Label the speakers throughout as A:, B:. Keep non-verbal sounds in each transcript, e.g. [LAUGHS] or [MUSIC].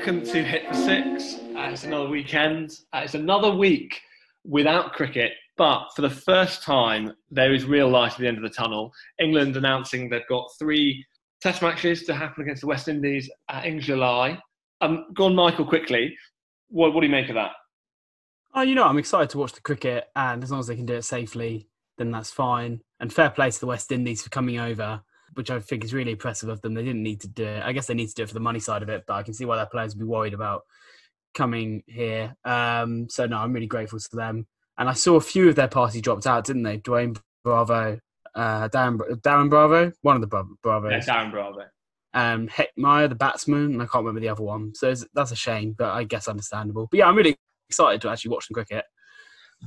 A: welcome to Hit for Six. Uh, it's another weekend. Uh, it's another week without cricket, but for the first time, there is real light at the end of the tunnel. England announcing they've got three test matches to happen against the West Indies uh, in July. Um, go on, Michael, quickly. What, what do you make of that?
B: Oh, you know, I'm excited to watch the cricket, and as long as they can do it safely, then that's fine. And fair play to the West Indies for coming over which I think is really impressive of them. They didn't need to do it. I guess they need to do it for the money side of it, but I can see why their players would be worried about coming here. Um, so no, I'm really grateful to them. And I saw a few of their party dropped out, didn't they? Dwayne Bravo, uh, Darren, Darren Bravo, one of the Bra- Bravos.
A: Yeah, Darren Bravo.
B: Um, Hetmyer, the batsman, and I can't remember the other one. So that's a shame, but I guess understandable. But yeah, I'm really excited to actually watch some cricket.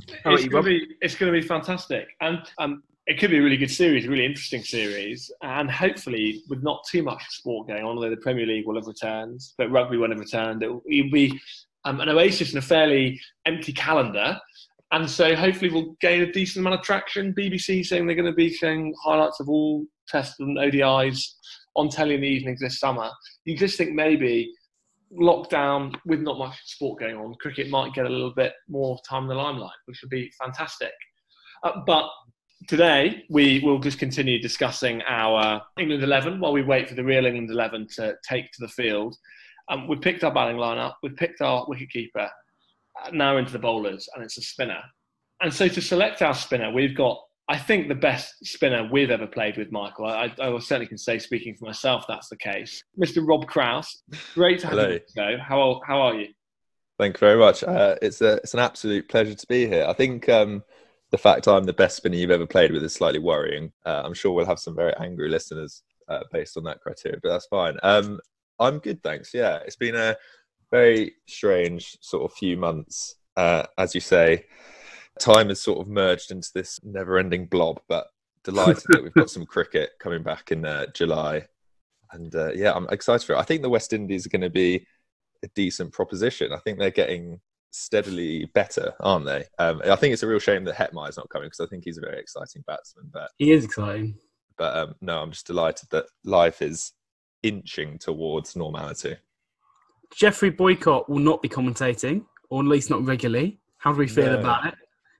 A: it's going to be it's going to be fantastic, and um, it could be a really good series, a really interesting series, and hopefully with not too much sport going on, although the Premier League will have returned, but rugby won't have returned. It will be um, an oasis in a fairly empty calendar. And so hopefully we'll gain a decent amount of traction. BBC saying they're going to be showing highlights of all tests and ODIs on telly in the evenings this summer. You just think maybe lockdown with not much sport going on, cricket might get a little bit more time in the limelight, which would be fantastic. Uh, but today we will just continue discussing our England 11 while we wait for the real England 11 to take to the field. Um, we've picked our batting lineup, we've picked our wicketkeeper, uh, now into the bowlers, and it's a spinner. And so to select our spinner, we've got, I think, the best spinner we've ever played with, Michael. I, I certainly can say, speaking for myself, that's the case. Mr. Rob Kraus, great to have Hello. you. How, how are you?
C: Thank you very much. Uh, it's a it's an absolute pleasure to be here. I think um, the fact I'm the best spinner you've ever played with is slightly worrying. Uh, I'm sure we'll have some very angry listeners uh, based on that criteria, but that's fine. Um, I'm good, thanks. Yeah, it's been a very strange sort of few months. Uh, as you say, time has sort of merged into this never-ending blob, but delighted that we've got [LAUGHS] some cricket coming back in uh, July. And uh, yeah, I'm excited for it. I think the West Indies are going to be a decent proposition. I think they're getting steadily better, aren't they? Um, I think it's a real shame that Hetmyer is not coming because I think he's a very exciting batsman. But
B: he is exciting.
C: But um, no, I'm just delighted that life is inching towards normality.
B: Geoffrey Boycott will not be commentating, or at least not regularly. How do we feel no. about it?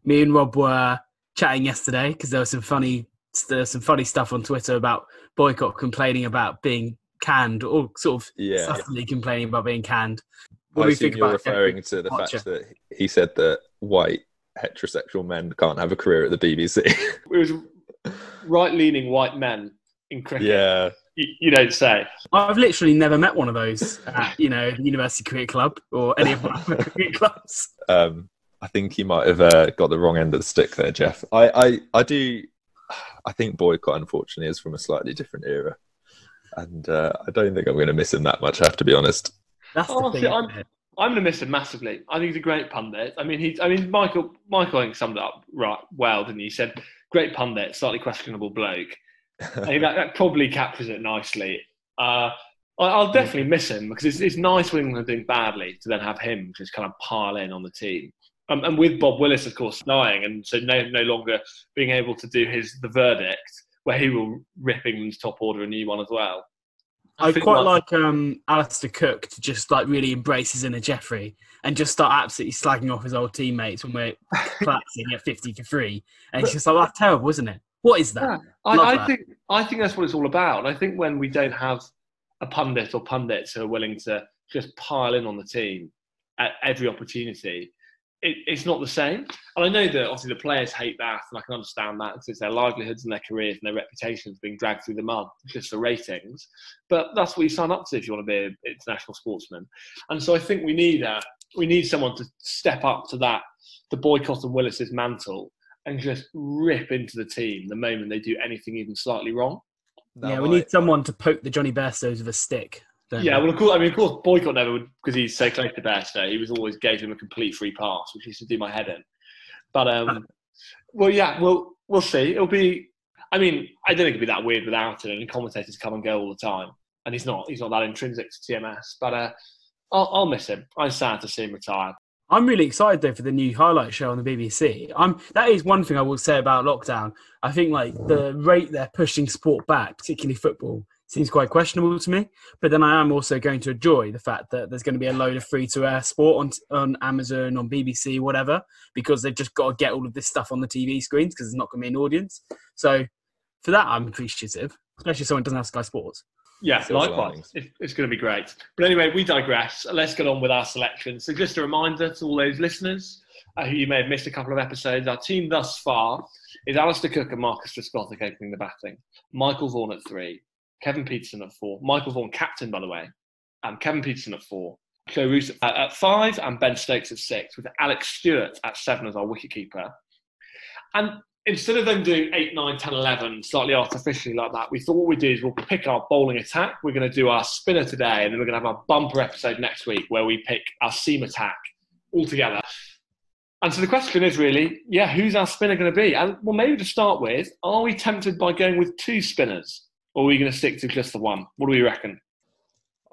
B: Me and Rob were chatting yesterday because there was some funny, there was some funny stuff on Twitter about Boycott complaining about being canned, or sort of yeah. subtly complaining about being canned.
C: What I assume you're referring to the fact that he said that white heterosexual men can't have a career at the BBC. [LAUGHS]
A: it was right-leaning white men in cricket.
C: Yeah.
A: You, you, don't say.
B: I've literally never met one of those at, you know, the University Cricket Club or any of my cricket clubs.
C: Um, I think you might have uh, got the wrong end of the stick there, Geoff. I, I, I do. I think Boycott, unfortunately, is from a slightly different era, and uh, I don't think I'm going to miss him that much. I have to be honest.
B: That's the thing.
A: I'm, I'm going to miss him massively. I think he's a great pundit. I mean, he. I mean, Michael. Michael, I think summed it up right well, didn't he? He said, "Great pundit, slightly questionable bloke." I think that, that probably captures it nicely. Uh, I'll definitely miss him because it's, it's nice when England are doing badly to then have him just kind of pile in on the team. Um, and with Bob Willis, of course, dying, and so no, no longer being able to do his the verdict, where he will rip England's top order a new one as well.
B: I, I quite like, like um, Alastair Cook to just like really embrace his inner Geoffrey and just start absolutely slagging off his old teammates when we're [LAUGHS] collapsing at fifty for three, and it's just like that's terrible, isn't it? What is that? Yeah,
A: I, I that. think I think that's what it's all about. I think when we don't have a pundit or pundits who are willing to just pile in on the team at every opportunity, it, it's not the same. And I know that obviously the players hate that, and I can understand that because it's their livelihoods and their careers and their reputations being dragged through the mud just for ratings. But that's what you sign up to if you want to be an international sportsman. And so I think we need a, we need someone to step up to that, the Boycott and Willis's mantle, and just rip into the team the moment they do anything even slightly wrong.
B: yeah, we need someone to poke the Johnny Bairstows with a stick
A: yeah, well, of course. I mean, of course, Boycott never would because he's so close to Bairstow. He was always gave him a complete free pass, which used to do my head in. But um, well, yeah, we'll we'll see. It'll be. I mean, I don't think it'd be that weird without it. And commentators come and go all the time, and he's not. He's not that intrinsic to TMS. But uh, I'll, I'll miss him. I'm sad to see him retire.
B: I'm really excited though for the new highlight show on the BBC. I'm that is one thing I will say about lockdown. I think like the rate they're pushing sport back, particularly football, seems quite questionable to me. But then I am also going to enjoy the fact that there's going to be a load of free to air sport on on Amazon, on BBC, whatever, because they've just got to get all of this stuff on the TV screens because there's not going to be an audience. So for that, I'm appreciative, especially if someone doesn't have Sky Sports.
A: Yeah, likewise. it's going to be great. But anyway, we digress. Let's get on with our selection. So, just a reminder to all those listeners uh, who you may have missed a couple of episodes, our team thus far is Alastair Cook and Marcus Trescothick opening the batting, Michael Vaughan at three, Kevin Pietersen at four, Michael Vaughan captain, by the way, and Kevin Pietersen at four, Joe Root at, at five, and Ben Stokes at six, with Alex Stewart at seven as our wicketkeeper. And instead of them doing 8, 9, 10, 11, slightly artificially like that, we thought what we'd do is we'll pick our bowling attack. We're going to do our spinner today, and then we're going to have our bumper episode next week where we pick our seam attack all together. And so the question is really, yeah, who's our spinner going to be? And well, maybe to start with, are we tempted by going with two spinners, or are we going to stick to just the one? What do we reckon?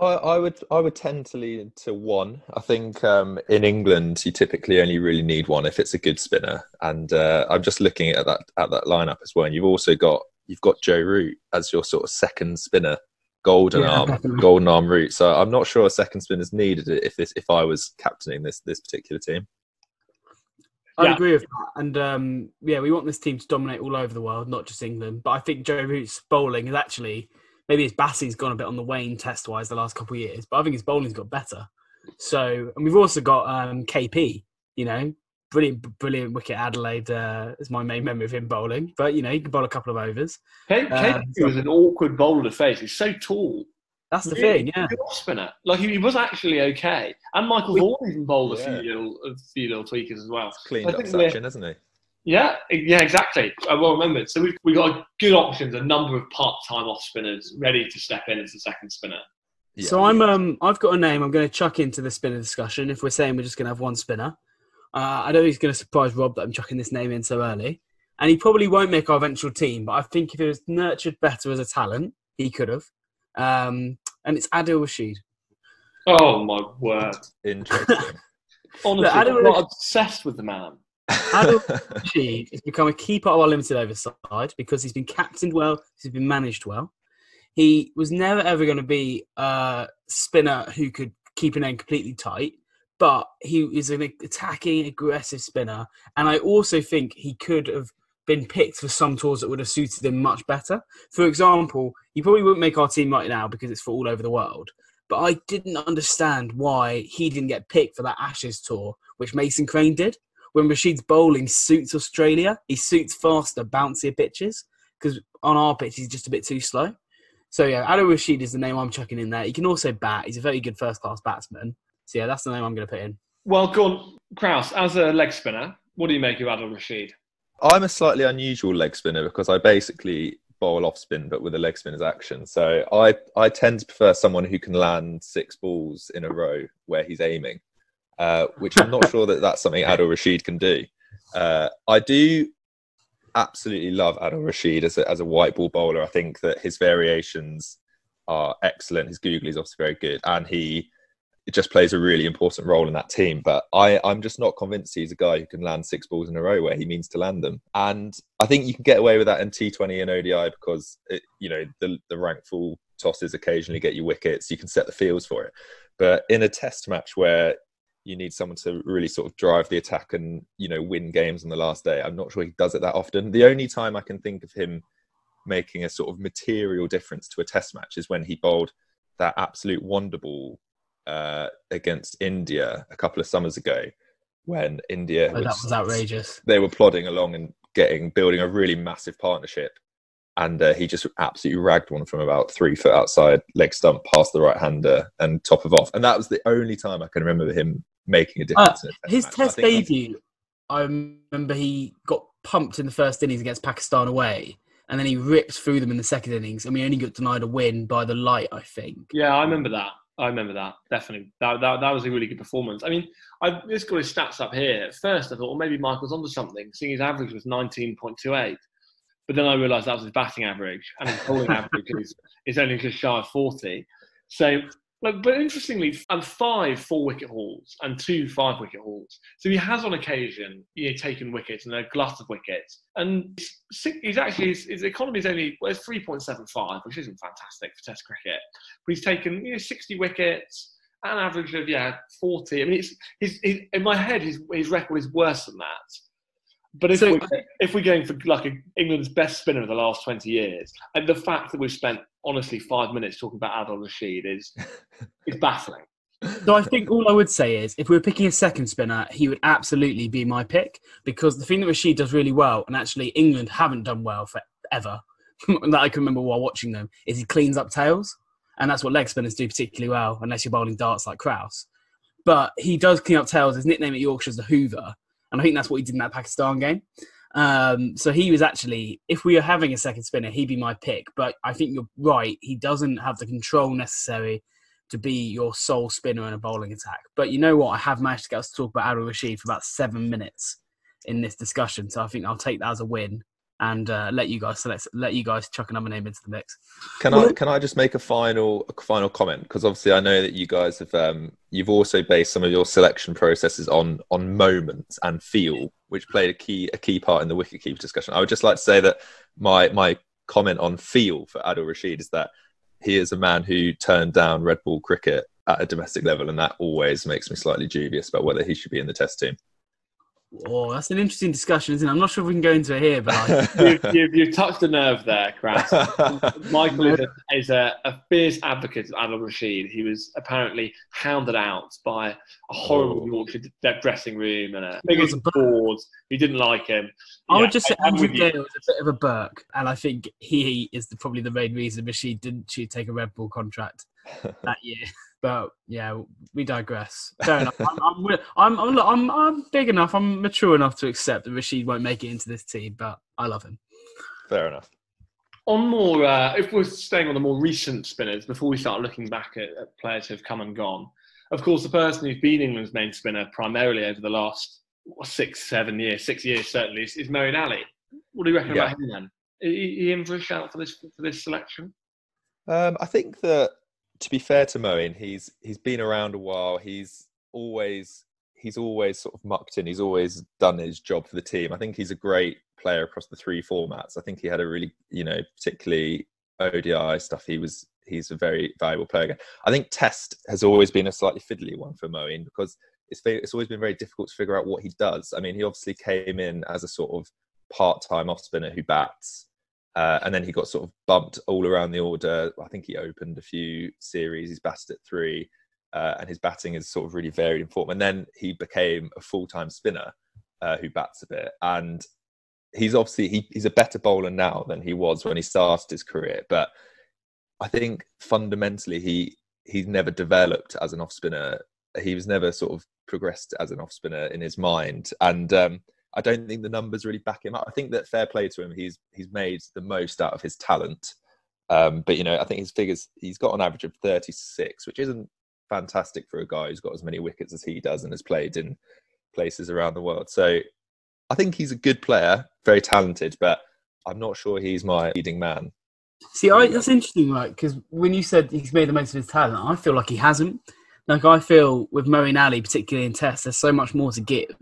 C: I, I would I would tend to lean to one. I think um, in England you typically only really need one if it's a good spinner. And uh, I'm just looking at that at that lineup as well. And you've also got you've got Joe Root as your sort of second spinner, golden yeah, arm, definitely. golden arm Root. So I'm not sure a second spinner is needed if this if I was captaining this this particular team.
B: I yeah. agree with that. And um, yeah, we want this team to dominate all over the world, not just England. But I think Joe Root's bowling is actually maybe his batting's gone a bit on the wane test wise the last couple of years, but I think his bowling's got better. So, and we've also got um, KP, you know, brilliant, brilliant wicket Adelaide uh, is my main memory of him bowling. But you know, he can bowl a couple of overs.
A: K- KP um, was an awkward bowler to face. He's so tall.
B: That's the really, thing, yeah.
A: Good off spinner. Like he, was actually okay, and Michael Vaughan even bowled a yeah. few little, a few little tweakers as well.
C: Cleaned up Sachin, hasn't he?
A: Yeah, yeah, exactly. I well remembered. So we've, we've got good options, a number of part-time off spinners ready to step in as the second spinner.
B: Yeah. So I'm um I've got a name I'm going to chuck into the spinner discussion. If we're saying we're just going to have one spinner, uh, I know he's going to surprise Rob that I'm chucking this name in so early, and he probably won't make our eventual team. But I think if he was nurtured better as a talent, he could have. Um, and it's Adil Rashid.
A: Oh my word!
C: Interesting. [LAUGHS]
A: Honestly, Look, Adil, I'm obsessed with the man.
B: Adil [LAUGHS] Rashid has become a key part of our limited overside because he's been captained well, he's been managed well. He was never ever going to be a spinner who could keep an end completely tight, but he is an attacking, aggressive spinner. And I also think he could have been picked for some tours that would have suited him much better. For example, he probably wouldn't make our team right now because it's for all over the world. But I didn't understand why he didn't get picked for that Ashes tour, which Mason Crane did when Rashid's bowling suits Australia, he suits faster, bouncier pitches because on our pitch he's just a bit too slow. So yeah, Adil Rashid is the name I'm chucking in there. He can also bat. He's a very good first class batsman. So yeah, that's the name I'm going to put in.
A: Well, go on, Kraus. As a leg spinner, what do you make of Adil Rashid?
C: I'm a slightly unusual leg spinner because I basically bowl off spin, but with a leg spinner's action. So I I tend to prefer someone who can land six balls in a row where he's aiming. Uh, which I'm not [LAUGHS] sure that that's something Adil Rashid can do. Uh, I do absolutely love Adil Rashid as a, as a white ball bowler. I think that his variations are excellent. His googly is obviously very good, and he just plays a really important role in that team. But I, I'm just not convinced he's a guy who can land six balls in a row where he means to land them. And I think you can get away with that in T20 and ODI because it, you know the the rank full tosses occasionally get you wickets. You can set the fields for it. But in a test match where you need someone to really sort of drive the attack and you know win games on the last day. I'm not sure he does it that often. The only time I can think of him making a sort of material difference to a test match is when he bowled that absolute wonder ball uh, against India a couple of summers ago, when India
B: oh, was, that was outrageous.
C: They were plodding along and getting building a really massive partnership, and uh, he just absolutely ragged one from about three foot outside leg stump past the right hander and top of off. And that was the only time I can remember him making a difference.
B: Uh, a his match. test debut, I remember he got pumped in the first innings against Pakistan away, and then he ripped through them in the second innings, and we only got denied a win by the light, I think.
A: Yeah, I remember that. I remember that definitely. That, that, that was a really good performance. I mean, I just got his stats up here. At first, I thought, well, maybe Michael's onto something, seeing his average was 19.28. But then I realised that was his batting average, and his bowling [LAUGHS] average is, is only just shy of 40. So Like, but interestingly, and five four wicket hauls and two five wicket hauls. So he has on occasion, you know, taken wickets and a glut of wickets. And he's actually his, his economy is only well, it's three point seven five, which isn't fantastic for Test cricket. But he's taken you know sixty wickets, an average of yeah forty. I mean, it's his, his in my head his his record is worse than that. But if, so, we're, if we're going for like England's best spinner of the last 20 years, and the fact that we've spent honestly five minutes talking about Adil Rashid is [LAUGHS] is baffling.
B: So I think all I would say is if we were picking a second spinner, he would absolutely be my pick because the thing that Rashid does really well, and actually England haven't done well forever, [LAUGHS] that I can remember while watching them, is he cleans up tails. And that's what leg spinners do particularly well, unless you're bowling darts like Kraus. But he does clean up tails. His nickname at Yorkshire is the Hoover. And I think that's what he did in that Pakistan game. Um, so he was actually, if we were having a second spinner, he'd be my pick. But I think you're right. He doesn't have the control necessary to be your sole spinner in a bowling attack. But you know what? I have managed to get us to talk about Adil Rashid for about seven minutes in this discussion. So I think I'll take that as a win and uh, let you guys select, let you guys chuck another name into the mix.
C: Can I can I just make a final a final comment because obviously I know that you guys have um, you've also based some of your selection processes on on moments and feel, which played a key a key part in the wicketkeeper discussion. I would just like to say that my my comment on feel for Adil Rashid is that he is a man who turned down red ball cricket at a domestic level, and that always makes me slightly dubious about whether he should be in the Test team.
B: Oh, that's an interesting discussion, isn't it? I'm not sure if we can go into it here, but
A: you've, [LAUGHS] you've, you've, touched a nerve there, Kraus. [LAUGHS] Michael is, a, is a, a, fierce advocate of Adil Rashid. He was apparently hounded out by a horrible. Yorkshire dressing room and a biggest board. He didn't like him.
B: I yeah, would just say Andrew Gale was a bit of a Burke, and I think he is the, probably the main reason Rashid didn't take a red ball contract that year. [LAUGHS] But yeah, we digress. Fair enough. I'm, I'm, I'm, I'm, I'm, big enough. I'm mature enough to accept that Rashid won't make it into this team, but I love him.
C: Fair enough.
A: On more, uh, if we're staying on the more recent spinners, before we start looking back at, at players who have come and gone, of course, the person who's been England's main spinner primarily over the last six, seven years, six years certainly, is, is Moeen Ali. What do you reckon yeah. about him then? Are he in for a shout for this for this selection?
C: Um, I think that to be fair to Moeen, he's he's been around a while. He's always he's always sort of mucked in. He's always done his job for the team. I think he's a great player across the three formats. I think he had a really, you know, particularly ODI stuff. He was he's a very valuable player. Again. I think Test has always been a slightly fiddly one for Moeen because it's it's always been very difficult to figure out what he does. I mean, he obviously came in as a sort of part-time off spinner who bats. Uh, and then he got sort of bumped all around the order. I think he opened a few series. He's batted at three, uh, and his batting is sort of really varied in form. And then he became a full-time spinner uh, who bats a bit. And he's obviously he, he's a better bowler now than he was when he started his career. But I think fundamentally he he's never developed as an off spinner. He was never sort of progressed as an off spinner in his mind. And um, I don't think the numbers really back him up. I think that fair play to him, he's he's made the most out of his talent. Um, but you know, I think his figures he's got an average of 36, which isn't fantastic for a guy who's got as many wickets as he does and has played in places around the world. So I think he's a good player, very talented, but I'm not sure he's my leading man.
B: See, I, that's interesting, right? Because when you said he's made the most of his talent, I feel like he hasn't. Like I feel with Moeen Ali, particularly in Test, there's so much more to give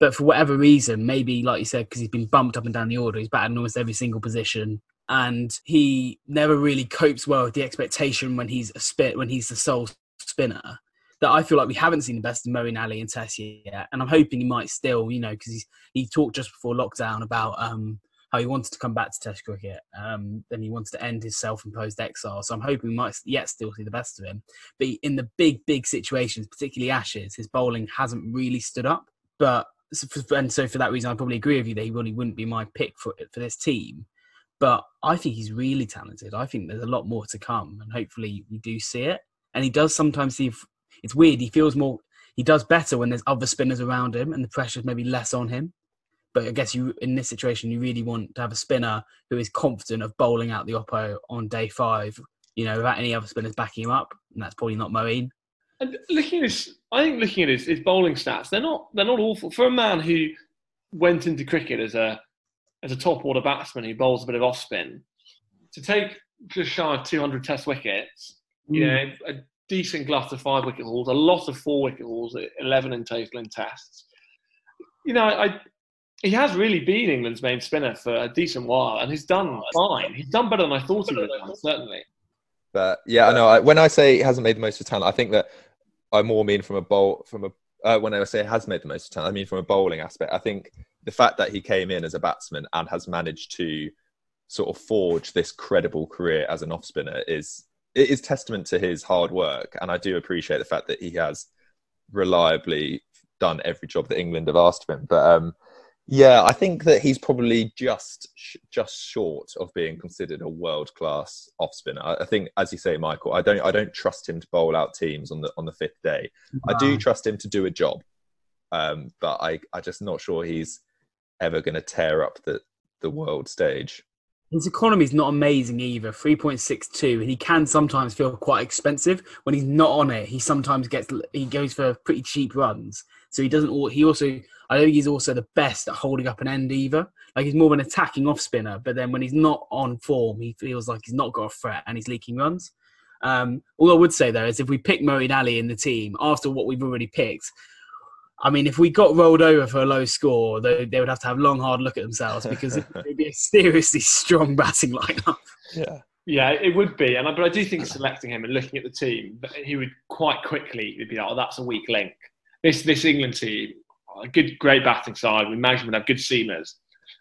B: but for whatever reason, maybe like you said, because he's been bumped up and down the order, he's batted in almost every single position, and he never really copes well with the expectation when he's a spit when he's the sole spinner. That I feel like we haven't seen the best of Moeen Ali and Test yet, and I'm hoping he might still, you know, because he talked just before lockdown about um, how he wanted to come back to Test cricket. Um, then he wanted to end his self-imposed exile. So I'm hoping we might yet still see the best of him. But in the big, big situations, particularly Ashes, his bowling hasn't really stood up. But and so for that reason, I probably agree with you that he really wouldn't be my pick for for this team. But I think he's really talented. I think there's a lot more to come, and hopefully we do see it. And he does sometimes see. It's weird. He feels more. He does better when there's other spinners around him, and the pressure's maybe less on him. But I guess you, in this situation, you really want to have a spinner who is confident of bowling out the oppo on day five. You know, without any other spinners backing him up, and that's probably not Moeen.
A: And looking at I think looking at his, his bowling stats, they're not they're not awful for a man who went into cricket as a as a top order batsman who bowls a bit of off spin. To take just shy of 200 Test wickets, mm. you know, a decent glut of five wicket hauls, a lot of four wicket hauls, 11 in total in tests. You know, I, he has really been England's main spinner for a decent while, and he's done fine. He's done better than I thought he would have done, certainly.
C: But yeah, I know. I, when I say he hasn't made the most of talent, I think that I more mean from a bowl from a uh, when I say has made the most of time, I mean from a bowling aspect. I think the fact that he came in as a batsman and has managed to sort of forge this credible career as an off spinner is it is testament to his hard work, and I do appreciate the fact that he has reliably done every job that England have asked of him. But um, yeah, I think that he's probably just just short of being considered a world class off spinner. I think, as you say, Michael, I don't I don't trust him to bowl out teams on the on the fifth day. Wow. I do trust him to do a job, um, but I I'm just not sure he's ever going to tear up the the world stage.
B: His economy is not amazing either, 3.62, and he can sometimes feel quite expensive. When he's not on it, he sometimes gets he goes for pretty cheap runs. So he doesn't. He also, I don't think he's also the best at holding up an end either. Like he's more of an attacking off spinner, but then when he's not on form, he feels like he's not got a threat and he's leaking runs. Um, all I would say though is if we pick Moeen Ali in the team after what we've already picked, I mean, if we got rolled over for a low score, they, they would have to have a long, hard look at themselves because it would be a [LAUGHS] seriously strong batting lineup.
C: Yeah.
A: Yeah, it would be, and I, but I do think selecting him and looking at the team, he would quite quickly be like, "Oh, that's a weak link." This this England team, a good, great batting side. We imagine would have good seamers.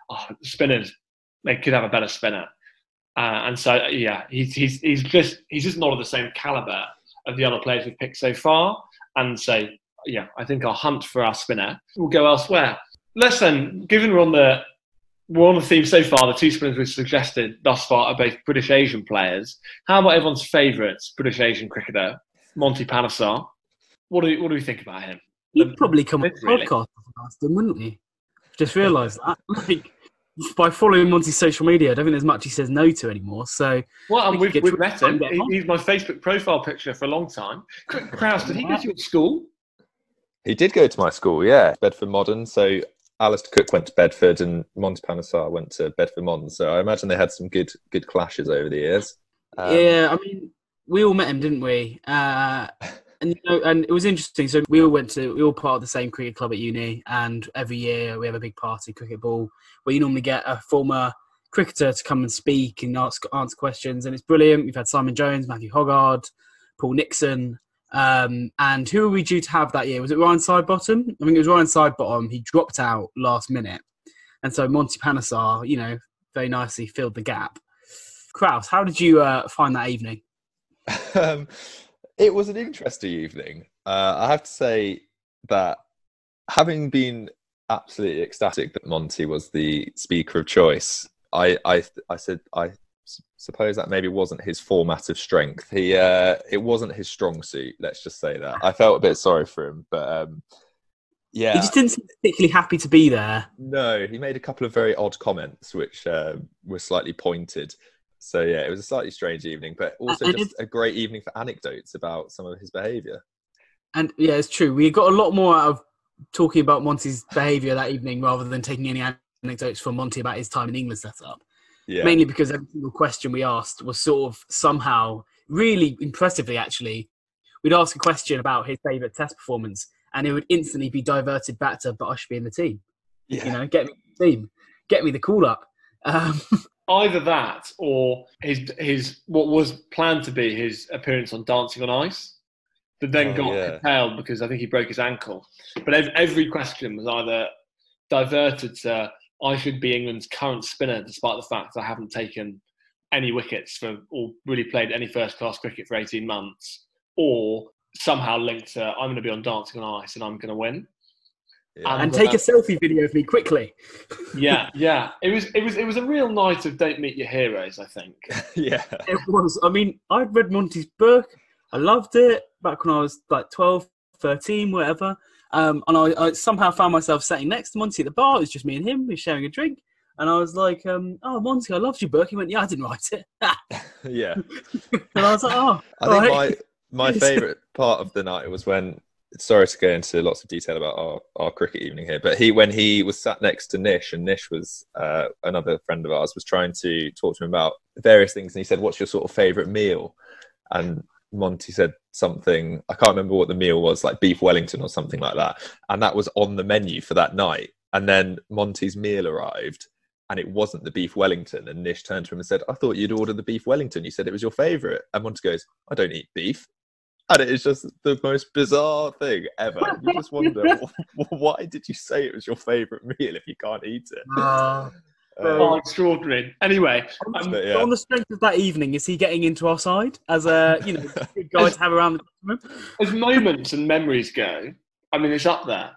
A: Oh, spinners, they could have a better spinner, uh, and so yeah, he's he's he's just he's just not of the same caliber of the other players we've picked so far, and so yeah, I think our hunt for our spinner will go elsewhere. Listen, given we're on the we're on the theme so far, the two spinners we've suggested thus far are both British Asian players. How about everyone's favourite British Asian cricketer, Monty Panesar? What do we, what do we think about him?
B: He'd probably come on the podcast after him, wouldn't he? Just realised that. [LAUGHS] Like, by following Monty's social media, I don't think there's much he says no to anymore. So,
A: well, and we've, we've met him. he's my Facebook profile picture for a long time. Kraus, did he go to your school?
C: He did go to my school, yeah, Bedford Modern. So Alastair Cook went to Bedford, and Monty Panesar went to Bedford Modern. So I imagine they had some good good clashes over the years.
B: Um, yeah, I mean, we all met him, didn't we? Uh, [LAUGHS] and you know, and it was interesting. So we all went to we all part of the same cricket club at uni, and every year we have a big party, cricket ball, where you normally get a former cricketer to come and speak and ask answer questions, and it's brilliant. We've had Simon Jones, Matthew Hoggard, Paul Nixon, um, and who were we due to have that year? Was it Ryan Sidebottom? I think it was Ryan Sidebottom. He dropped out last minute. And so Monty Panesar, you know, very nicely filled the gap. Kraus, how did you uh, find that evening? [LAUGHS]
C: um, it was an interesting evening. Uh, I have to say that having been absolutely ecstatic that Monty was the speaker of choice, I, I, I said I suppose that maybe wasn't his format of strength. He uh, it wasn't his strong suit. Let's just say that. I felt a bit sorry for him, but um, yeah,
B: he just didn't seem particularly happy to be there.
C: No, he made a couple of very odd comments, which uh, were slightly pointed. So yeah, it was a slightly strange evening, but also just a great evening for anecdotes about some of his behaviour.
B: And yeah, it's true. We got a lot more out of talking about Monty's behaviour that evening rather than taking any anecdotes from Monty about his time in England setup. Yeah. Mainly because every single question we asked was sort of somehow really impressively actually. We'd ask a question about his favourite test performance and it would instantly be diverted back to but I should be in the team. Yeah. You know, get me the team. Get me the call up. Um, [LAUGHS]
A: Either that or his his what was planned to be his appearance on Dancing on Ice, that then oh, got yeah. curtailed because I think he broke his ankle. But every question was either diverted to I should be England's current spinner, despite the fact I haven't taken any wickets for or really played any first class cricket for 18 months, or somehow linked to I'm going to be on Dancing on Ice and I'm going to win.
B: Yeah. And, and, take uh, a selfie video of me quickly.
A: yeah, [LAUGHS] yeah. It was it was it was a real night of don't meet your heroes, I think. [LAUGHS]
C: yeah.
B: It was. I mean, I'd read Monty's book. I loved it back when I was like 12, 13, whatever. Um, and I, I, somehow found myself sitting next to Monty at the bar. It was just me and him. We were sharing a drink. And I was like, um, "Oh, Monty, I loved your book." He went, "Yeah, I didn't write it." [LAUGHS]
C: yeah.
B: and I was like, "Oh."
C: I think right. my my favourite part of the night was when. Sorry to go into lots of detail about our, our cricket evening here, but he when he was sat next to Nish, and Nish was uh, another friend of ours, was trying to talk to him about various things, and he said, "What's your sort of favourite meal?" And Monty said something. I can't remember what the meal was, like beef Wellington or something like that, and that was on the menu for that night. And then Monty's meal arrived, and it wasn't the beef Wellington. And Nish turned to him and said, "I thought you'd ordered the beef Wellington. You said it was your favourite." And Monty goes, "I don't eat beef." And it is just the most bizarre thing ever. [LAUGHS] You just wonder, [LAUGHS] why did you say it was your favourite meal if you can't eat it? Uh, [LAUGHS]
A: oh, extraordinary. Anyway,
B: um, yeah. on the strength of that evening, is he getting into our side as a you know good guy to have around the room?
A: As moments and memories go, I mean, it's up there.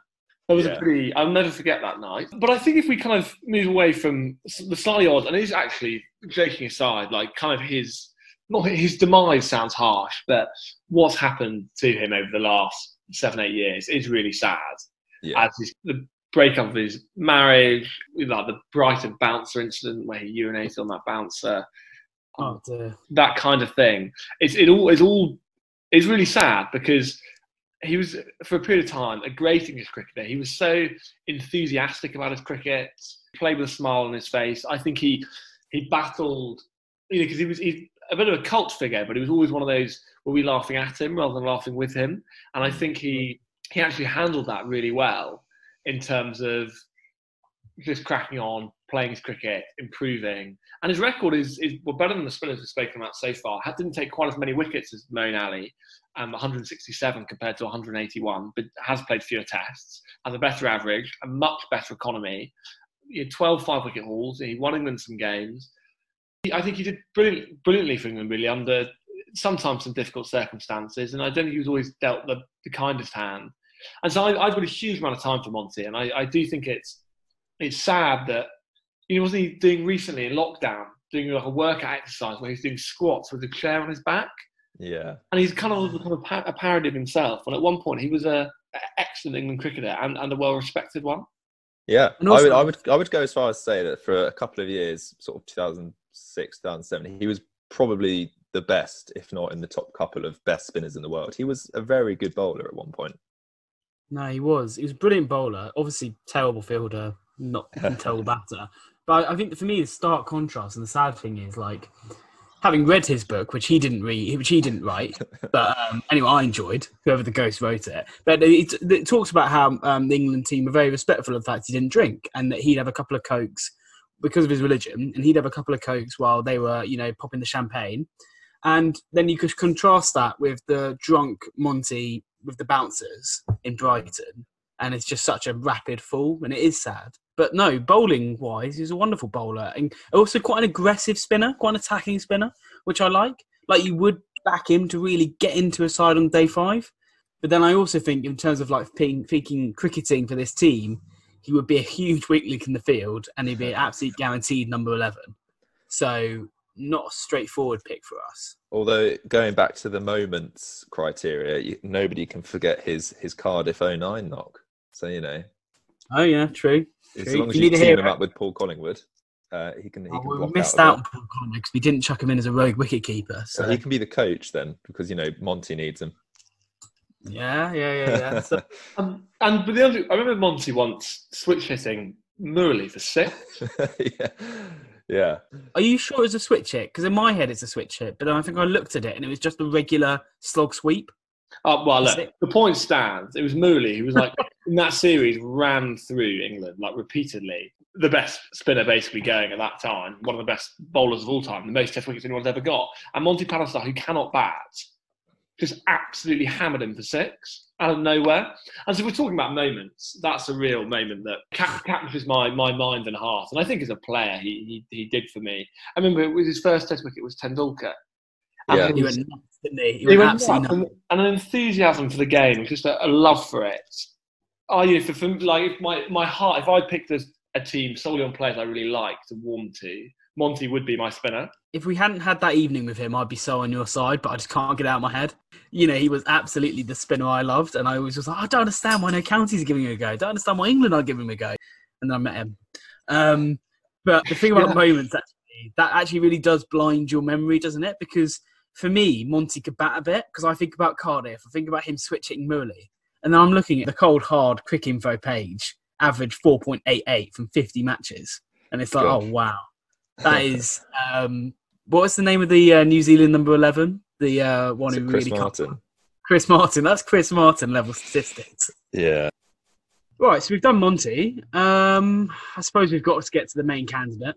A: That was yeah. a pretty. I'll never forget that night. But I think if we kind of move away from the slightly odd, and it is actually joking aside, like kind of his not his demise sounds harsh, but what's happened to him over the last seven eight years is really sad. Yeah. As his, the breakup of his marriage, like the Brighton bouncer incident where he urinated on that bouncer,
B: oh,
A: that kind of thing. It's it all is all it's really sad because he was for a period of time a great English cricketer. He was so enthusiastic about his cricket, played with a smile on his face. I think he he battled, you know, because he was he's a bit of a cult figure, but he was always one of those where we laughing at him rather than laughing with him. And I think he he actually handled that really well in terms of just cracking on, playing his cricket, improving. And his record is, is well, better than the spinners we've spoken about so far. Had, Didn't take quite as many wickets as Moeen Ali, um, 167 compared to 181, but has played fewer tests, has a better average, a much better economy. He had 12 five wicket hauls. He won England some games. I think he did brilliant, brilliantly for England, really, under sometimes some difficult circumstances. And I don't think he was always dealt the, the kindest hand. And so I, have got a huge amount of time for Monty, and I, I do think it's it's sad that you know wasn't he doing recently in lockdown doing like a workout exercise where he's doing squats with a chair on his back.
C: Yeah,
A: and he's kind of become a, a parody of himself. And at one point, he was a, a excellent England cricketer and, and a well respected one.
C: Yeah, also, I would, I would, I would go as far as say that for a couple of years, sort of 2006, 2007, he was probably the best, if not in the top couple of best spinners in the world. He was a very good bowler at one point.
B: No, he was. He was a brilliant bowler. Obviously, terrible fielder, not [LAUGHS] terrible batter. But I think for me, the stark contrast and the sad thing is like having read his book, which he didn't read, which he didn't write, [LAUGHS] but um, anyway, I enjoyed whoever the ghost wrote it. But it, it talks about how um, the England team were very respectful of the fact he didn't drink and that he'd have a couple of cokes because of his religion, and he'd have a couple of cokes while they were, you know, popping the champagne. And then you could contrast that with the drunk Monty with the bouncers in Brighton, and it's just such a rapid fall, and it is sad. But no, bowling wise, he's a wonderful bowler, and also quite an aggressive spinner, quite an attacking spinner, which I like. Like you would back him to really get into a side on day five. But then I also think, in terms of like thinking cricketing for this team, he would be a huge weak link in the field, and he'd be an [LAUGHS] absolute guaranteed number eleven. So not a straightforward pick for us.
C: Although going back to the moments criteria, nobody can forget his his Cardiff 09 knock. So you know.
B: Oh yeah, true.
C: As true. long as you, you team him up with Paul Collingwood, uh, he can. He oh, can
B: we missed out, on Paul Collingwood because we didn't chuck him in as a rogue wicket keeper. So.
C: so he can be the coach then, because you know Monty needs him.
B: Yeah, yeah, yeah, yeah. So, [LAUGHS]
A: um, and but the other, I remember Monty once switch hitting Murali for six. [LAUGHS]
C: yeah. Yeah.
B: Are you sure it was a switch hit? Because in my head it's a switch hit, but then I think I looked at it and it was just a regular slog sweep.
A: Oh, well, look, the point stands. It was Murali who was like, [LAUGHS] in that series, ran through England like repeatedly. The best spinner basically going at that time, one of the best bowlers of all time, the most test wickets anyone's ever got. And Monty Panesar, who cannot bat, just absolutely hammered him for six out of nowhere. And so we're talking about moments. That's a real moment that captures my my mind and heart. And I think as a player, he he, he did for me. I remember it was his first Test wicket was Tendulkar.
B: yeah, he went nuts, didn't he? He, he went
A: nuts. And, and, an enthusiasm for the game, just a, a love for it. Oh, you know, for, for like my my heart. If I picked a, a team solely on players I really liked and warmed to, Monty would be my spinner.
B: If we hadn't had that evening with him, I'd be so on your side, but I just can't get out of my head. You know, he was absolutely the spinner I loved, and I was just like, I don't understand why no counties are giving him a go. I don't understand why England are giving him a go. And then I met him. Um, but the thing about yeah. moments, actually, that actually really does blind your memory, doesn't it? Because for me, Monty could bat a bit, because I think about Cardiff, I think about him switching Murali, and then I'm looking at the cold hard Cricinfo page, average 4.88 from 50 matches. And it's like, God. oh, wow that [LAUGHS] is um, what was the name of the uh, New Zealand number eleven? the uh, one who
C: Chris
B: really
C: Martin.
B: Chris Martin. That's Chris Martin level statistics.
C: Yeah.
B: Right, so we've done Monty. Um, I suppose we've got to get to the main candidate.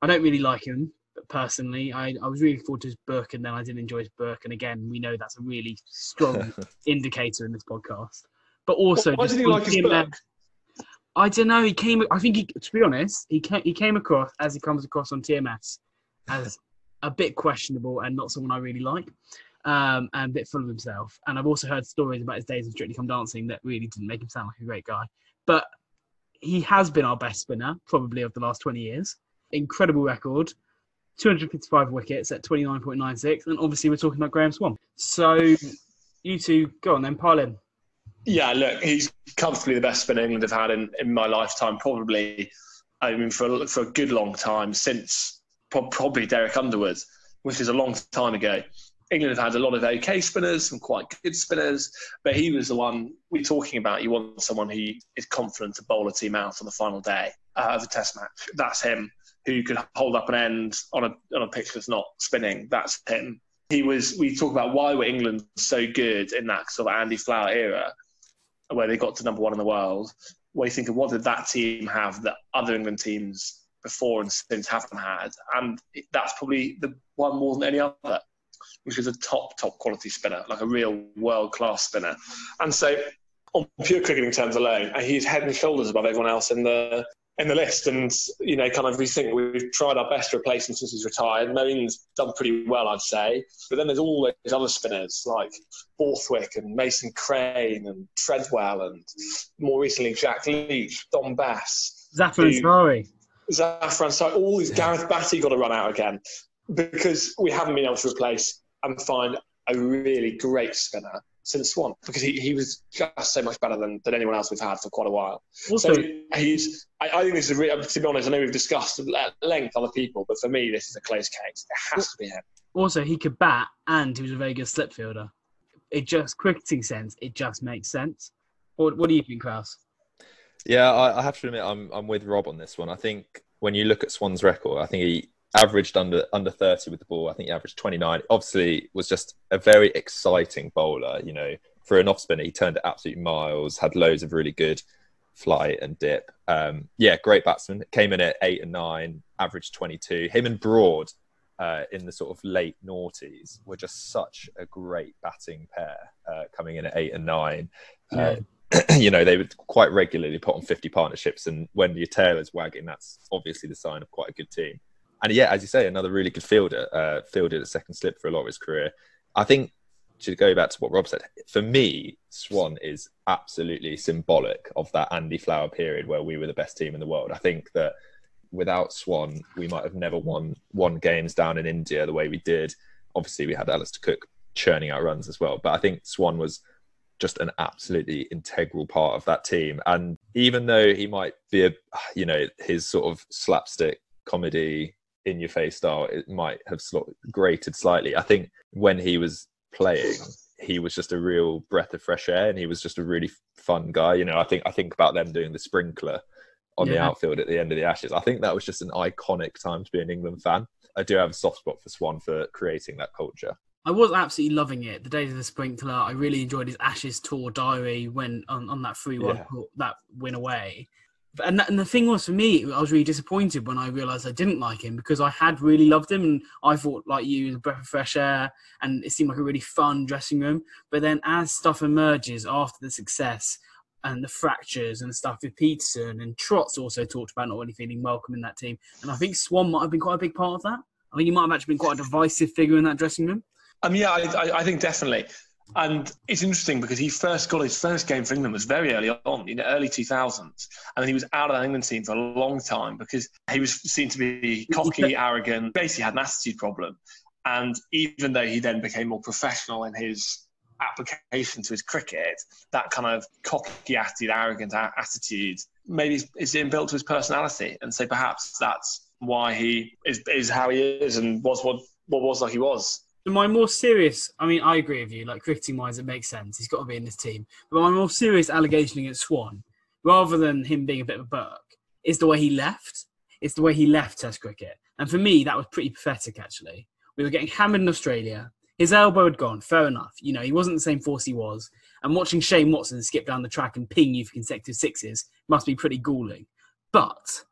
B: I don't really like him personally. I, I was really forward to his book, and then I didn't enjoy his book. And again, we know that's a really strong [LAUGHS] indicator in this podcast. But also,
A: why did you like his book?
B: I don't know. He came. I think he, to be honest, he came, he came across as he comes across on TMS as a bit questionable and not someone I really like, um, and a bit full of himself. And I've also heard stories about his days of Strictly Come Dancing that really didn't make him sound like a great guy. But he has been our best spinner, probably of the last 20 years. Incredible record, 255 wickets at 29.96, and obviously we're talking about Graeme Swann. So you two, go on then, pile in.
A: Yeah, look, he's comfortably the best spinner England have had in, in my lifetime, probably. I mean, for for a good long time since probably Derek Underwood, which is a long time ago. England have had a lot of OK spinners, some quite good spinners, but he was the one we're talking about. You want someone who is confident to bowl a team out on the final day uh, of a Test match. That's him. Who could hold up an end on a on a pitch that's not spinning. That's him. He was. We talk about why were England so good in that sort of Andy Flower era, where they got to number one in the world. Where you think of what did that team have that other England teams before and since haven't had, and that's probably the one more than any other which is a top, top quality spinner, like a real world class spinner. And so, on pure cricketing terms alone, he's head and shoulders above everyone else in the in the list. And you know, kind of, we think we've tried our best to replace him since he's retired. Moeen's done pretty well, I'd say. But then there's all those other spinners like Borthwick and Mason Crane and Treadwell, and more recently Jack Leach, Dom Bess,
B: Zafar Ansari.
A: Zafar Ansari. All these Gareth Batty got to run out again because we haven't been able to replace and find a really great spinner since Swann because he, he was just so much better than, than anyone else we've had for quite a while. Also, so he's, I, I think this is really, to be honest, I know we've discussed at length other people, but for me, this is a close case. It has to be him.
B: Also, he could bat and he was a very good slip fielder. It just, cricketing sense, it just makes sense. What, what do you think, Kraus?
C: Yeah, I, I have to admit, I'm, I'm with Rob on this one. I think when you look at Swann's record, I think he, averaged under under 30 with the ball. I think he averaged 29. Obviously, was just a very exciting bowler. You know, for an off spinner, he turned it absolute miles. Had loads of really good flight and dip. Um, yeah, great batsman. Came in at eight and nine, averaged 22. Him and Broad uh, in the sort of late noughties were just such a great batting pair, uh, coming in at eight and nine. Uh, [CLEARS THROAT] you know, they would quite regularly put on 50 partnerships, and when your tail is wagging, that's obviously the sign of quite a good team and yeah, as you say, another really good fielder. Uh, fielded a second slip for a lot of his career. I think to go back to what Rob said, for me, Swann is absolutely symbolic of that Andy Flower period where we were the best team in the world. I think that without Swann, we might have never won won games down in India the way we did. Obviously, we had Alastair Cook churning out runs as well, but I think Swann was just an absolutely integral part of that team. And even though he might be a, you know, his sort of slapstick comedy in your face style, it might have grated slightly. I think when he was playing, he was just a real breath of fresh air, and he was just a really fun guy. You know, I think I think about them doing the sprinkler on yeah. the outfield at the end of the Ashes. I think that was just an iconic time to be an England fan. I do have a soft spot for Swann for creating that culture.
B: I was absolutely loving it. The days of the sprinkler, I really enjoyed his Ashes tour diary when on, on that three one yeah. that win away and, that, and the thing was for me, I was really disappointed when I realised I didn't like him because I had really loved him and I thought like you was a breath of fresh air and it seemed like a really fun dressing room. But then as stuff emerges after the success and the fractures and stuff with Pietersen and Trott's also talked about not really feeling welcome in that team, and I think Swann might have been quite a big part of that. I think he might have actually been quite a divisive figure in that dressing room.
A: Um, yeah, I, I think definitely. And it's interesting because he first got his first game for England was very early on, in the early 2000s. And then he was out of the England team for a long time because he was seen to be [LAUGHS] cocky, arrogant, basically had an attitude problem. And even though he then became more professional in his application to his cricket, that kind of cocky attitude, arrogant attitude, maybe is inbuilt to his personality. And so perhaps that's why he is, is how he is and was what, what was like he was
B: my more serious, I mean, I agree with you. Like cricketing wise, it makes sense. He's got to be in this team. But my more serious allegation against Swann, rather than him being a bit of a Burke, is the way he left. It's the way he left Test cricket, and for me, that was pretty pathetic. Actually, we were getting hammered in Australia. his elbow had gone. Fair enough. You know, he wasn't the same force he was. And watching Shane Watson skip down the track and ping you for consecutive sixes must be pretty galling. But,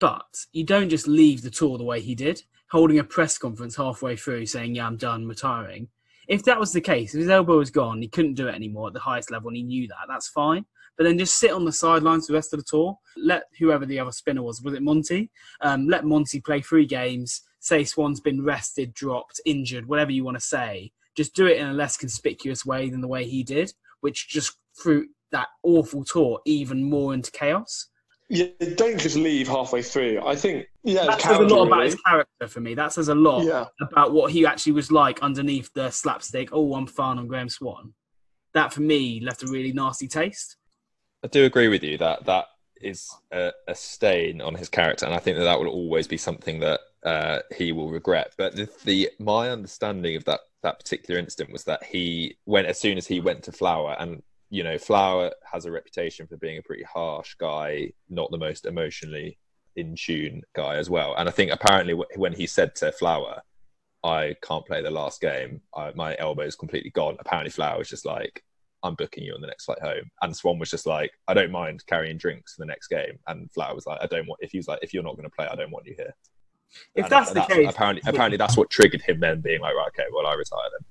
B: but you don't just leave the tour the way he did, holding a press conference halfway through saying, "Yeah, I'm done, retiring." If that was the case, if his elbow was gone, he couldn't do it anymore at the highest level, and he knew that. That's fine. But then just sit on the sidelines the rest of the tour. Let whoever the other spinner was, was it Monty? Um, let Monty play three games. Say Swan's been rested, dropped, injured, whatever you want to say. Just do it in a less conspicuous way than the way he did, which just threw that awful tour even more into chaos.
A: Yeah, don't just leave halfway through. I think yeah,
B: that says a lot about his character for me. That says a lot
A: yeah.
B: about what he actually was like underneath the slapstick. Oh, I'm fun on Graeme Swann. That for me left a really nasty taste.
C: I do agree with you that that is a, a stain on his character, and I think that that will always be something that uh, he will regret. But the, the my understanding of that that particular incident was that he went as soon as he went to Flower and you know, Flower has a reputation for being a pretty harsh guy, not the most emotionally in tune guy as well. And I think apparently when he said to Flower, I can't play the last game, I, my elbow is completely gone. Apparently, Flower was just like, I'm booking you on the next flight home. And Swann was just like, I don't mind carrying drinks for the next game. And Flower was like, I don't want, if he was like, if you're not going to play, I don't want you here.
B: If and that's the that's, case,
C: apparently, apparently that's what triggered him then being like, right, okay, well, I retire then.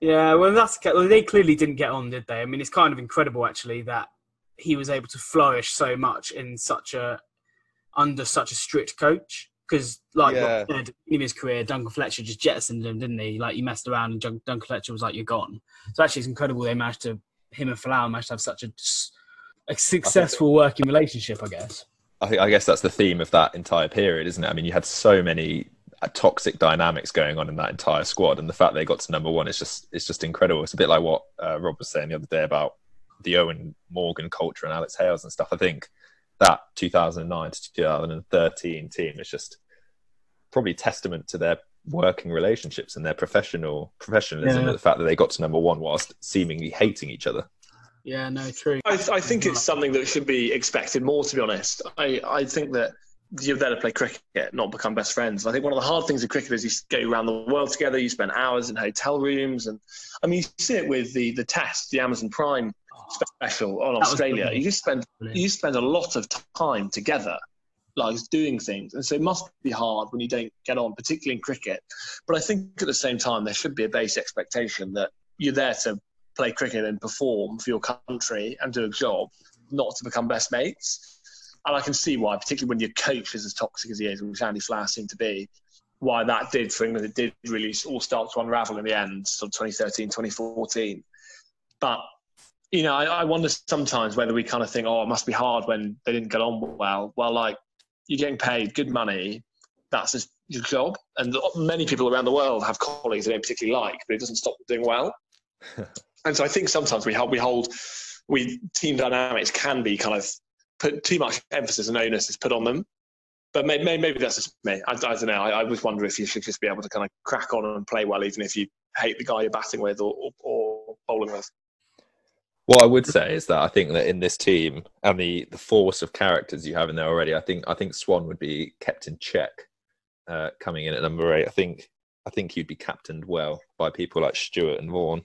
B: Yeah, well, that's well, they clearly didn't get on, did they? I mean, it's kind of incredible actually that he was able to flourish so much in such a under such a strict coach. Because, like yeah. said, in his career, Duncan Fletcher just jettisoned him, didn't he? Like, he messed around, and Duncan Fletcher was like, "You're gone." So actually, it's incredible they managed to him and Flower managed to have such a, a successful working relationship. I guess.
C: I think I guess that's the theme of that entire period, isn't it? I mean, you had so many toxic dynamics going on in that entire squad, and the fact they got to number one is just it's just incredible. It's a bit like what uh, Rob was saying the other day about the Eoin Morgan culture and Alex Hales and stuff. I think that 2009 to 2013 team is just probably testament to their working relationships and their professional professionalism. Yeah. The fact that they got to number one whilst seemingly hating each other.
B: Yeah, no, true.
A: I, I think it's something that should be expected more. To be honest, I I think that you're there to play cricket, not become best friends. I think one of the hard things of cricket is you go around the world together, you spend hours in hotel rooms, and I mean, you see it with the the test, the Amazon Prime special on Australia. You just spend you spend a lot of time together, like doing things, and so it must be hard when you don't get on, particularly in cricket. But I think at the same time there should be a base expectation that you're there to play cricket and perform for your country and do a job, not to become best mates and I can see why, particularly when your coach is as toxic as he is, which Andy Flower seemed to be, why that did for England. It did really all start to unravel in the end, sort of 2013, 2014. But you know, I, I, wonder sometimes whether we kind of think, oh, it must be hard when they didn't get on well. Well, like you're getting paid good money, that's just your job. And many people around the world have colleagues they don't particularly like, but it doesn't stop them doing well. [LAUGHS] and so I think sometimes we hold, we hold, we team dynamics can be kind of put too much emphasis and onus is put on them. But maybe, maybe that's just me. I, I don't know. I, I always wonder if you should just be able to kind of crack on and play well, even if you hate the guy you're batting with or, or, or bowling with.
C: What I would say is that I think that in this team and the, the force of characters you have in there already, I think I think Swann would be kept in check uh, coming in at number eight. I think I think he'd be captained well by people like Stewart and Vaughan.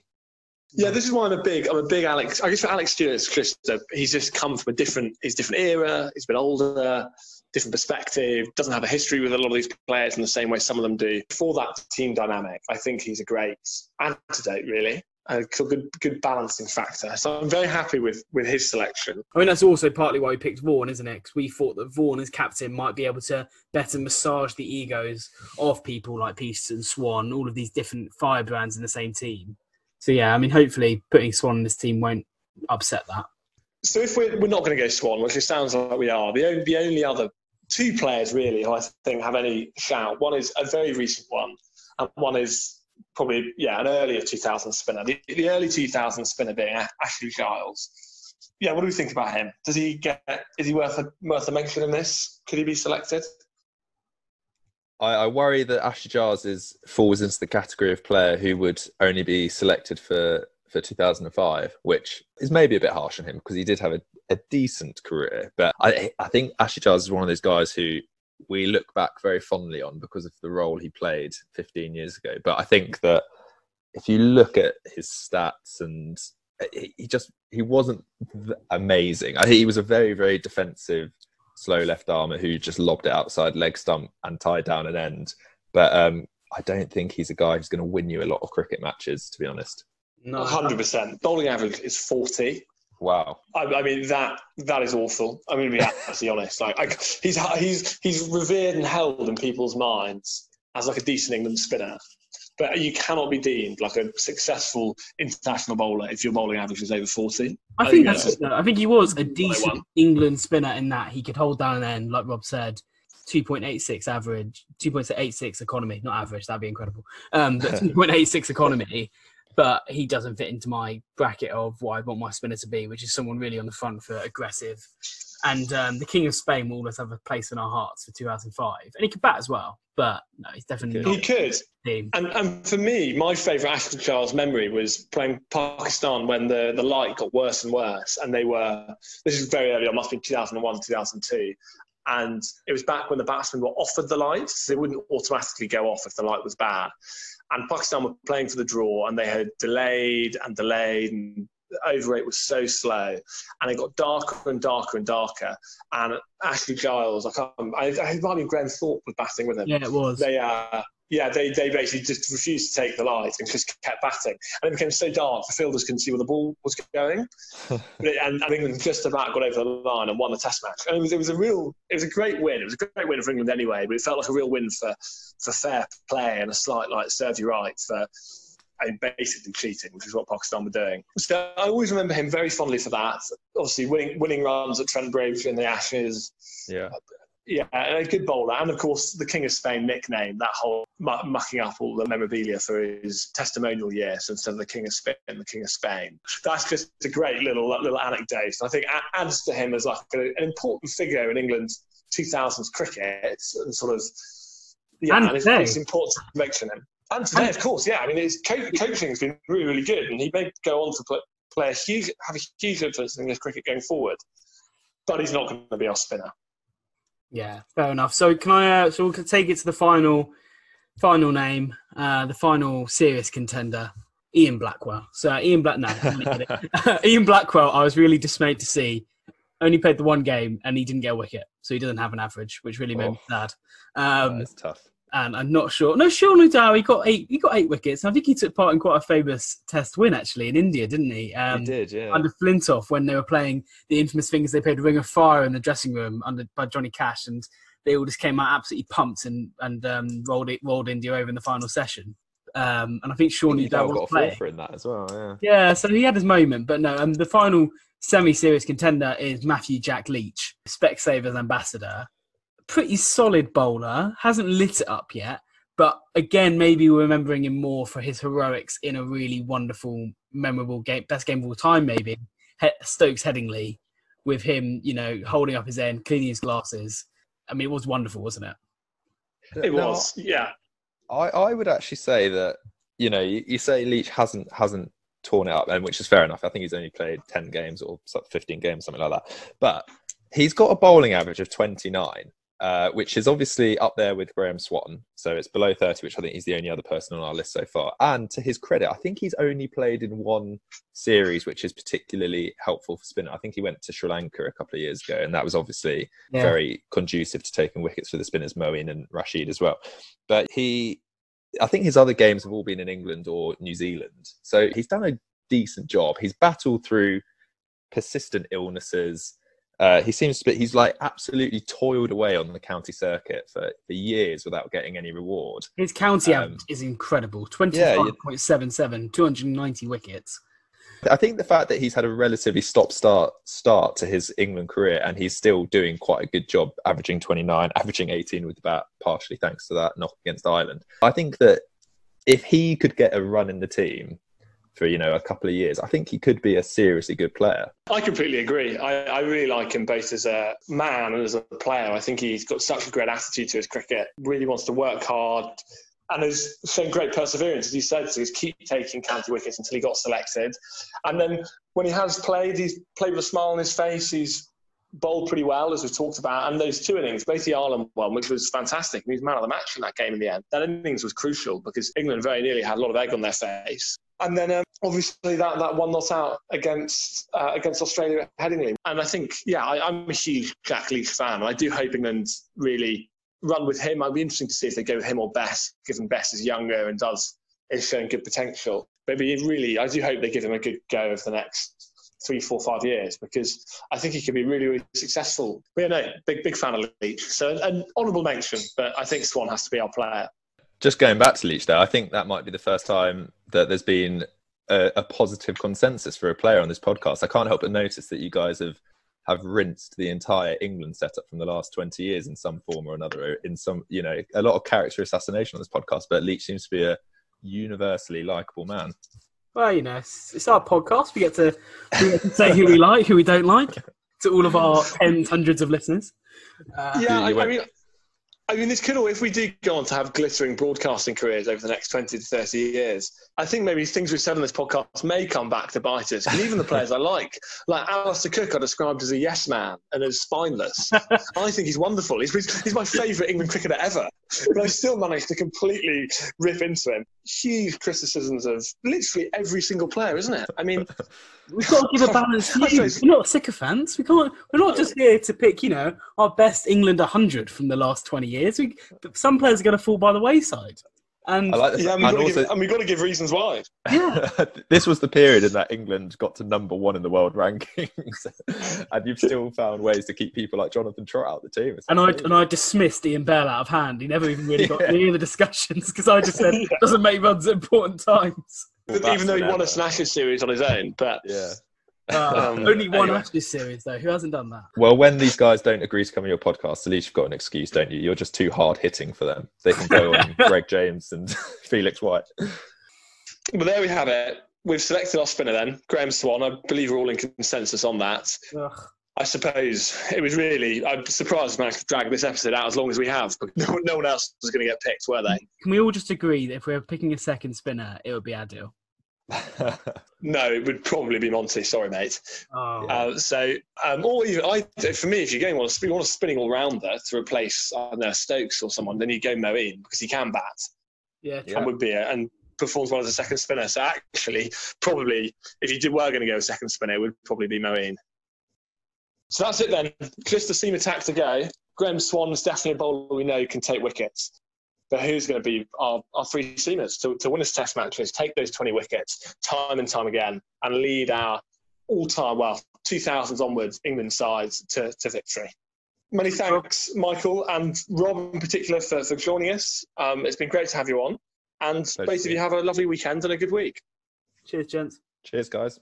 A: Yeah, this is why I'm a big, I'm a big Alex. I guess for Alec Stewart's just he's just come from a different, he's different era. He's a bit older, different perspective. Doesn't have a history with a lot of these players in the same way some of them do. For that team dynamic, I think he's a great antidote, really. A good, good balancing factor. So I'm very happy with with his selection.
B: I mean, that's also partly why we picked Vaughan, isn't it? Because we thought that Vaughan as captain might be able to better massage the egos of people like Peace and Swann, all of these different firebrands in the same team so yeah, I mean, hopefully putting Swann in this team won't upset that.
A: So if we're, we're not going to go Swann, which it sounds like we are, the only, the only other two players really who I think have any shout. One is a very recent one, and one is probably yeah an earlier 2000 spinner. The, the early 2000 spinner being Ashley Giles. Yeah, what do we think about him? Does he get? Is he worth a worth a mention in this? Could he be selected?
C: I, I, worry that Ashley Giles is falls into the category of player who would only be selected for for 2005, which is maybe a bit harsh on him because he did have a, a decent career. But I, I think Ashley Giles is one of those guys who we look back very fondly on because of the role he played 15 years ago. But I think that if you look at his stats and he just he wasn't amazing. I he was a very very defensive, slow left armer who just lobbed it outside leg stump and tied down an end. But um, I don't think he's a guy who's going to win you a lot of cricket matches, to be honest.
A: No, hundred percent. Bowling average is forty.
C: Wow.
A: I, I, mean that that is awful. I'm going to be absolutely [LAUGHS] honest. Like I, he's he's he's revered and held in people's minds as like a decent England spinner, but you cannot be deemed like a successful international bowler if your bowling average is over forty.
B: I, I think that's it, I think he was a decent England spinner in that he could hold down an end, like Rob said. 2.86 average, 2.86 economy, not average, that'd be incredible. Um, but [LAUGHS] 2.86 economy, but he doesn't fit into my bracket of what I want my spinner to be, which is someone really on the front foot, aggressive. And um, the King of Spain will always have a place in our hearts for 2005. And he could bat as well, but no, he's definitely
A: He could. And, and for me, my favourite Ashley Giles memory was playing Pakistan when the, the light got worse and worse. And they were, this is very early on, must be 2001, 2002. And it was back when the batsmen were offered the light, so they wouldn't automatically go off if the light was bad and Pakistan were playing for the draw, and they had delayed and delayed, and the over rate was so slow, and it got darker and darker and darker. And Ashley Giles, I can't, I, I might be Graham Thorpe was batting with him.
B: Yeah, it was.
A: They uh, yeah, they, they basically just refused to take the light and just kept batting. And it became so dark, the fielders couldn't see where the ball was going. [LAUGHS] and, and England just about got over the line and won the Test match. And it was, it was a real, it was a great win. It was a great win for England anyway, but it felt like a real win for, for fair play and a slight like serve you right for I mean, basically cheating, which is what Pakistan were doing. So I always remember him very fondly for that. Obviously, winning winning runs at Trent Bridge in the Ashes.
C: Yeah.
A: Yeah, and a good bowler, and of course the King of Spain nickname. That whole mucking up all the memorabilia for his testimonial year, so instead of the King of Spain, the King of Spain. That's just a great little little anecdote. I think adds to him as like an important figure in England's 2000s cricket, and sort of
B: yeah, and, and
A: it's, it's, important to mention him. And today, of course, yeah. I mean, his co- coaching has been really, really good, and he may go on to play, play a huge, have a huge influence in English cricket going forward. But he's not going to be our spinner.
B: Yeah, fair enough. So can I? Uh, so we can take it to the final, final name, uh, the final serious contender, Ian Blackwell. So Ian Black, no, [LAUGHS] Ian Blackwell. I was really dismayed to see. Only played the one game and he didn't get a wicket, so he doesn't have an average, which really made oh, me sad. Um,
C: that's tough
B: and I'm not sure. No, Shaun Udal, he got eight. He got eight wickets. I think he took part in quite a famous Test win actually in India, didn't he?
C: Um, he did, yeah.
B: Under Flintoff when they were playing the infamous things they played Ring of Fire in the dressing room under by Johnny Cash, and they all just came out absolutely pumped and and um, rolled it rolled India over in the final session. Um, and I think Shaun Udal
C: got
B: playing.
C: for in that as well. Yeah.
B: Yeah, so he had his moment, but no. Um, the final semi-serious contender is Matthew Jack Leach, Specsavers ambassador pretty solid bowler. Hasn't lit it up yet, but again, maybe we're remembering him more for his heroics in a really wonderful, memorable game, best game of all time, maybe Stokes Headingley, with him, you know, holding up his end, cleaning his glasses. I mean, it was wonderful, wasn't it?
A: It was, yeah.
C: I, I would actually say that you know you, you say Leach hasn't hasn't torn it up, and which is fair enough. I think he's only played ten games or fifteen games, something like that. But he's got a bowling average of twenty nine, uh, which is obviously up there with Graeme Swann. So it's below 30, which I think he's the only other person on our list so far. And to his credit, I think he's only played in one series, which is particularly helpful for spinner. I think he went to Sri Lanka a couple of years ago, and that was obviously yeah. very conducive to taking wickets for the spinners, Moeen and Rashid as well. But he, I think his other games have all been in England or New Zealand. So he's done a decent job. He's battled through persistent illnesses uh, he seems to be, he's like absolutely toiled away on the county circuit for, for years without getting any reward.
B: His county um, average is incredible 25.77, yeah, 290 wickets.
C: I think the fact that he's had a relatively stop start start to his England career and he's still doing quite a good job, averaging 29, [LAUGHS] averaging 18 with the bat, partially thanks to that knock against Ireland. I think that if he could get a run in the team, for you know a couple of years. I think he could be a seriously good player.
A: I completely agree. I, I really like him both as a man and as a player. I think he's got such a great attitude to his cricket. Really wants to work hard and has shown great perseverance, as you said. He's keep taking county wickets until he got selected. And then when he has played, he's played with a smile on his face. He's bowled pretty well, as we've talked about, and those two innings, both the Ireland one, which was fantastic. He was man of the match in that game in the end. That innings was crucial because England very nearly had a lot of egg on their face. And then um, obviously that, that one not out against uh, against Australia at Headingley. And I think, yeah, I, am a huge Jack Leach fan. I do hope England really run with him. I'd be interesting to see if they go with him or Bess, given Bess is younger and does is showing good potential. But really, I do hope they give him a good go over the next three, four, five years because I think he could be really, really successful. But yeah, no, big, big fan of Leach. So an honourable mention, but I think Swann has to be our player.
C: Just going back to Leach, there, I think that might be the first time that there's been a, a positive consensus for a player on this podcast. I can't help but notice that you guys have have rinsed the entire England setup from the last 20 years in some form or another. In some, you know, a lot of character assassination on this podcast, but Leach seems to be a universally likable man.
B: Well, you know, it's, it's our podcast. We get, to, we get to say who we like, who we don't like, to all of our tens, hundreds of listeners.
A: Uh, yeah, I, I mean, I mean, this could all, if we do go on to have glittering broadcasting careers over the next 20 to 30 years, I think maybe things we've said on this podcast may come back to bite us. And even the players I like, like Alastair Cook, I described as a yes man and as spineless. [LAUGHS] I think he's wonderful. He's, he's my favourite England cricketer ever. But I still managed to completely rip into him. Huge criticisms of literally every single player, isn't it? I mean,
B: we've got to give a balanced view. [LAUGHS] We're not sycophants. We can't. We're not just here to pick, you know, our best England 100 from the last 20 years. We, some players are going to fall by the wayside. And
A: like yeah, and, and, also, give, and we've got to give reasons why.
B: Yeah. [LAUGHS]
C: this was the period in that England got to number one in the world rankings, [LAUGHS] and you've still found ways to keep people like Jonathan Trott out the team.
B: and I and I dismissed Ian Bell out of hand. He never even really got yeah. near the discussions because I just said [LAUGHS] it doesn't make runs at important times.
A: Well, even though he won a Ashes series on his own, but
C: yeah.
B: Uh, um, only one anyway. Ashes series though. Who hasn't done that?
C: Well, when these guys don't agree to come on your podcast, at least you've got an excuse, don't you? You're just too hard hitting for them. They can go on [LAUGHS] Greg James and [LAUGHS] Felix White.
A: Well, there we have it. We've selected our spinner then, Graeme Swann. I believe we're all in consensus on that. Ugh. I suppose it was really. I'm surprised managed to drag this episode out as long as we have, but [LAUGHS] no, no one else was going to get picked, were they?
B: Can we all just agree that if we were picking a second spinner, it would be Adil?
A: No, it would probably be Monty. Sorry, mate.
B: Oh.
A: Uh, so, um, or even I, for me, if you're going on a, you want a spinning all rounder to replace I don't know, Stokes or someone, then you go Moeen because he can bat.
B: Yeah,
A: true. and would be a, and performs well as a second spinner. So actually, probably if you did were going to go a second spinner, it would probably be Moeen. So that's it then. Just the seam attack to go. Graeme Swann is definitely a bowler we know can take wickets. But who's going to be our, our three seamers to, to win us test matches, take those 20 wickets time and time again, and lead our all time, well, 2000s onwards England sides to, to victory? Many thanks, Michael and Rob in particular, for, for joining us. Um, it's been great to have you on. And both of you have a lovely weekend and a good week.
B: Cheers, gents.
C: Cheers, guys.